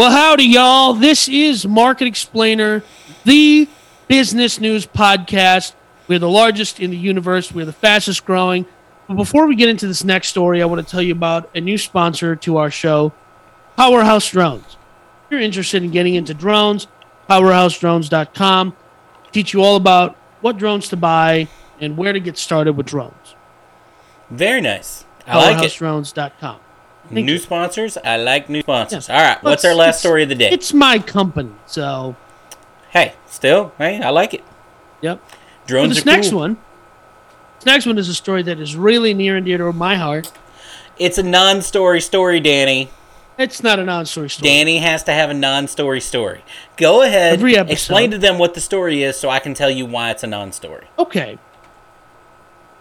Well, howdy, y'all. This is Market Explainer, the business news podcast. We're the largest in the universe, we're the fastest growing. But before we get into this next story, I want to tell you about a new sponsor to our show, Powerhouse Drones. If you're interested in getting into drones, powerhousedrones.com. Teach you all about what drones to buy and where to get started with drones. Very nice. I like it. Powerhousedrones.com. New you. sponsors. I like new sponsors. Yeah. All right. What's our last story of the day? It's my company, so Hey, still, hey, I like it. yep. Drones For this are cool. next one, this next one is a story that is really near and dear to my heart. It's a non-story story, Danny. It's not a non-story story. Danny has to have a non-story story. Go ahead. Every episode. Explain to them what the story is, so I can tell you why it's a non-story. Okay.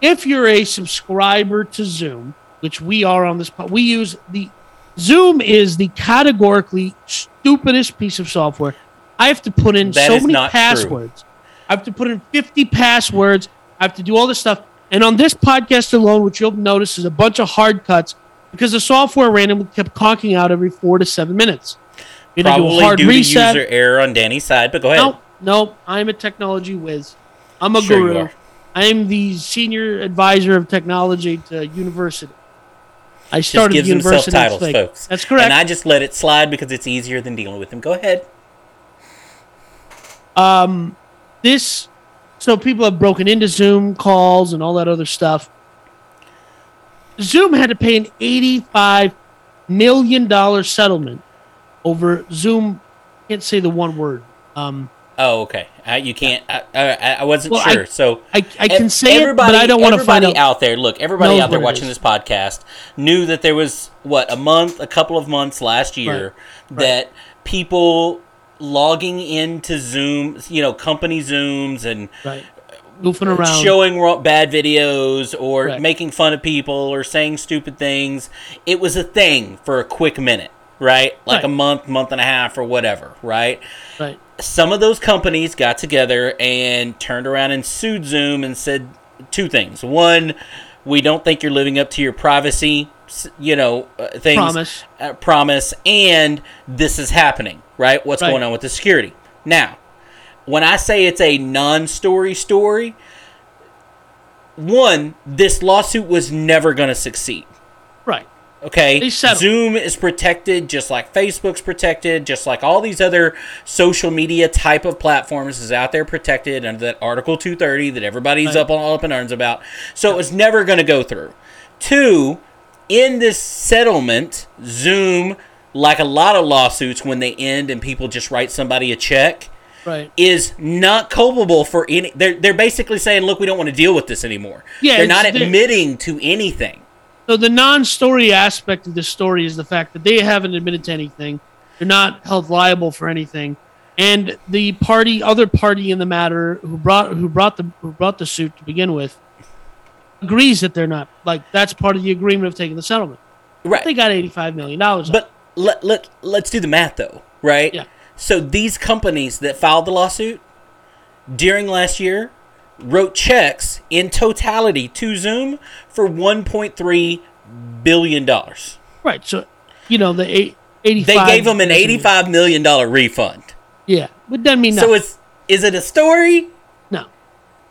If you're a subscriber to Zoom, which we are on this, we use the Zoom is the categorically stupidest piece of software. I have to put in That so many not true. passwords. I have to put in 50 passwords. I have to do all this stuff. And on this podcast alone, which you'll notice is a bunch of hard cuts because the software randomly kept conking out every four to seven minutes. You had to do a Probably hard due reset. to user error on Danny's side, but go ahead. No, no, I'm a technology whiz. I'm a Sure guru. I'm the senior advisor of technology to university. I Just started gives the himself titles, Spake. folks. That's correct. And I just let it slide because it's easier than dealing with them. Go ahead. Um, this, so people have broken into Zoom calls and all that other stuff. Zoom had to pay an $85 million settlement over Zoom. Can't say the one word. Um, Oh, okay. Uh, you can't. I, I, I wasn't Well, I- sure. so I, I can say it, but I don't want to find everybody out. there. Look, everybody out there watching this podcast knew that there was what a month, a couple of months last year Right. that people logging into Zoom, you know, company Zooms and Right. Goofing around. showing bad videos or Right. making fun of people or saying stupid things. It was a thing for a quick minute, right? Like Right. a month, month and a half, or whatever, right? right. some of those companies got together and turned around and sued Zoom and said two things. One, we don't think you're living up to your privacy, you know, uh, things. Promise. Uh, promise. And this is happening, right? What's Right. going on with the security? Now, when I say it's a non story story, one, this lawsuit was never going to succeed. Right. Okay. Zoom is protected just like Facebook's protected, just like all these other social media type of platforms is out there protected under that Article 230 that everybody's Right. up on all up in arms about. So it was never going to go through. Two, in this settlement, Zoom, like a lot of lawsuits when they end and people just write somebody a check, Right. is not culpable for any. They're they're basically saying, look, we don't want to deal with this anymore. Yeah, they're not admitting to anything. So the non-story aspect of this story is the fact that they haven't admitted to anything. They're not held liable for anything, and the party, other party in the matter, who brought who brought the who brought the suit to begin with, agrees that they're not like that's part of the agreement of taking the settlement. Right. They got eighty-five million dollars. But let, let, let's do the math though, right? Yeah. So these companies that filed the lawsuit during last year wrote checks in totality to Zoom for 1.3 billion dollars. right, so you know the eight, They gave them an 85 million dollar refund. Yeah, but doesn't mean So it's is it a story?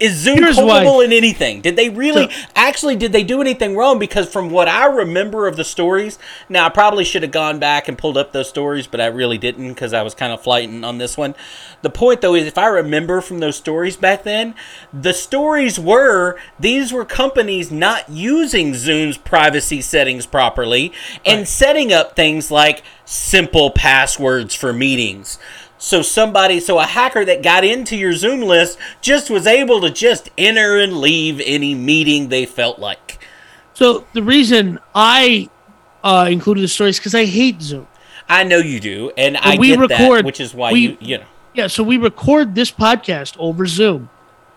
Is Zoom Here's why. culpable in anything? Did they really So- actually did they do anything wrong? Because from what I remember of the stories, now I probably should have gone back and pulled up those stories, but I really didn't because I was kind of flighting on this one. The point though is, if I remember from those stories back then, the stories were these were companies not using Zoom's privacy settings properly and Right. setting up things like simple passwords for meetings. So somebody, so a hacker that got into your Zoom list just was able to just enter and leave any meeting they felt like. So the reason I uh, included the story is because I hate Zoom. I know you do, and I we get that, record- which is why we- you, you know. Yeah, so we record this podcast over Zoom.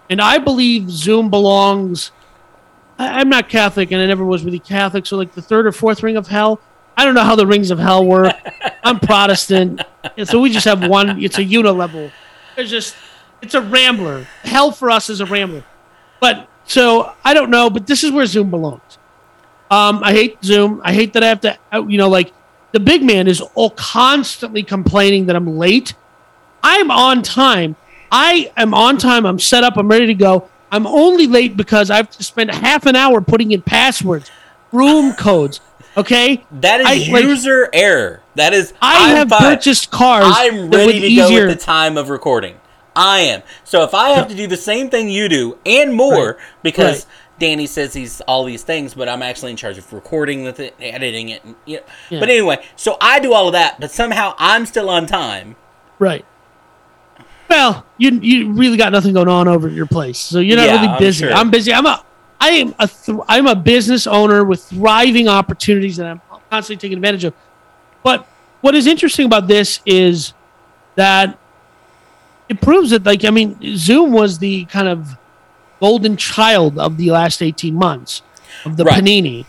And I believe Zoom belongs. I, I'm not Catholic and I never was really Catholic, so like the third or fourth ring of hell. I don't know how the rings of hell work. I'm Protestant. And so we just have one, it's a unilevel. It's just, it's a rambler. Hell for us is a rambler. But so I don't know, but this is where Zoom belongs. Um, I hate Zoom. I hate that I have to, you know, like the big man is all constantly complaining that I'm late. I'm on time. I am on time. I'm set up. I'm ready to go. I'm only late because I've to spend half an hour putting in passwords, room codes. Okay, That is I- like- user error. That is. I I'm have fine. purchased cars. I'm ready to go easier- at the time of recording. I am. So if I have to do the same thing you do and more, Right. because Right. Danny says he's all these things, but I'm actually in charge of recording with it, editing it. And, you know. Yeah. But anyway, so I do all of that, but somehow I'm still on time. Right. Well, you you really got nothing going on over at your place, so you're not Yeah, really I'm busy. sure. I'm busy. I'm a I am a th- I'm a business owner with thriving opportunities that I'm constantly taking advantage of. But what is interesting about this is that it proves that like I mean Zoom was the kind of golden child of the last 18 months of the Right. panini,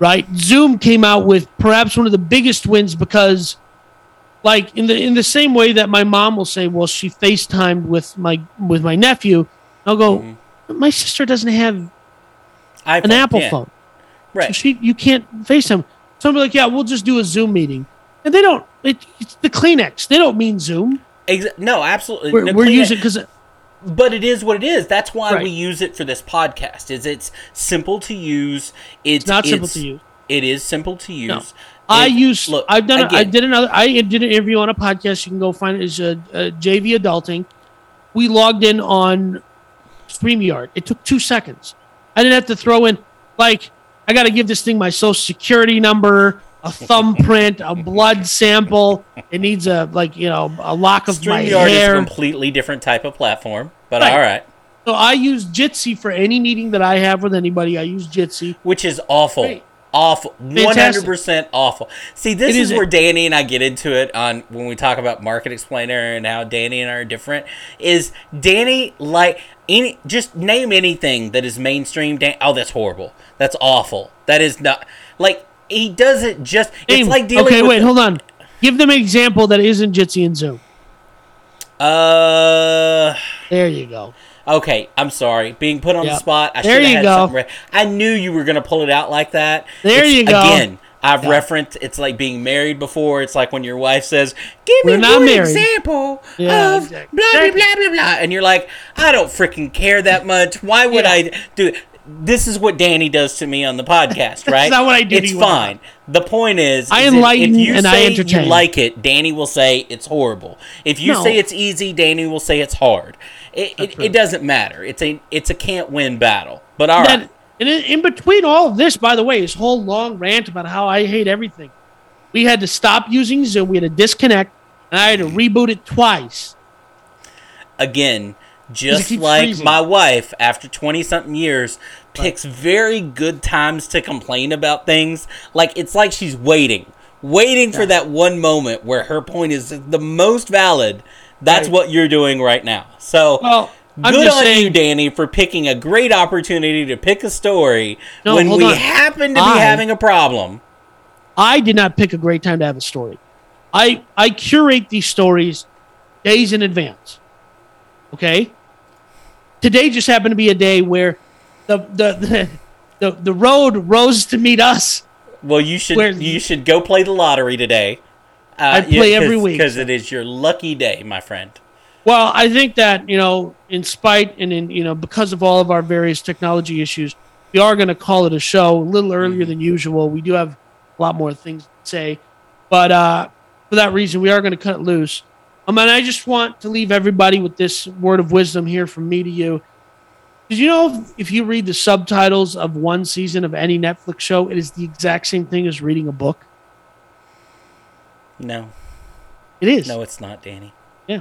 right? Zoom came out with perhaps one of the biggest wins because like in the in the same way that my mom will say, "Well, she FaceTimed with my with my nephew," I'll go, mm-hmm. "My sister doesn't have an Apple yeah. phone, so Right. she you can't FaceTime." So I'm like, "Yeah, we'll just do a Zoom meeting," and they don't. It, it's the Kleenex. They don't mean Zoom. Exa- no, absolutely. We're, No, we're it. using because But it is what it is. That's why Right. we use it for this podcast. Is it's simple to use. It's, not simple it's- to use. It is simple to use. I It- use. look, I've done. I again, did another. I did an interview on a podcast. You can go find it. Is uh, uh, JV Adulting. We logged in on Streamyard. It took two seconds. I didn't have to throw in like I got to give this thing my social security number, a thumbprint, a blood sample. It needs a like you know a lock of my StreamYard is a completely different type of platform. But Right. all right. So I use Jitsi for any meeting that I have with anybody. I use Jitsi. Which is awful. Great. Awful. one hundred percent awful. See, this is is- where Danny and I get into it on when we talk about market explainer and how Danny and I are different. Is Danny like any just name anything that is mainstream? Dan- oh, that's horrible. That's awful. That is not like he does it just. It's Name- like dealing okay, wait, hold on. Give them an example that isn't Jitsi and Zoom. Uh. There you go. Okay, I'm sorry. Being put on the spot. I There should have you had go. something ready. I knew you were going to pull it out like that. There It's- you go. Again, I've Yeah. referenced it's like being married before. It's like when your wife says, "Give me We're not one married." example Yeah, of exactly. blah blah blah blah blah," and you're like, "I don't freaking care that much. Why would Yeah. I do it?" This is what Danny does to me on the podcast, right? That's not what I do to It's you on the fine. The point is, I is enlighten if you and I entertain. you like it, Danny will say it's horrible. If you No. say it's easy, Danny will say it's hard. It, it, it doesn't matter. It's a it's a can't win battle. But all right, and in, between all of this, by the way, his whole long rant about how I hate everything, we had to stop using Zoom. We had to disconnect, and I had to reboot it twice. again, just like freezing. my wife, after twenty something years, picks very good times to complain about things. Like it's like she's waiting, waiting for that one moment where her point is the most valid. That's Right. what you're doing right now. So. Well, Good on you. Danny, for picking a great opportunity to pick a story No, when we on. happen to be I- having a problem. I did not pick a great time to have a story. I I curate these stories days in advance. Okay. Today just happened to be a day where the the the, the, the road rose to meet us. Well, you should Where- you should go play the lottery today. Uh, I play every week. because it is your lucky day, my friend. Well, I think that you know, in spite and in you know, because of all of our various technology issues, we are going to call it a show a little earlier than usual. We do have a lot more things to say, but uh, for that reason, we are going to cut loose. Um, and I just want to leave everybody with this word of wisdom here from me to you. Did you know if you read the subtitles of one season of any Netflix show, it is the exact same thing as reading a book? No, It is. no, it's not, Danny. Yeah.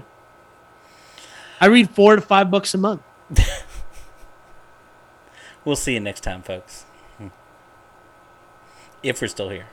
I read four to five books a month. We'll see you next time, folks. Hmm. If we're still here.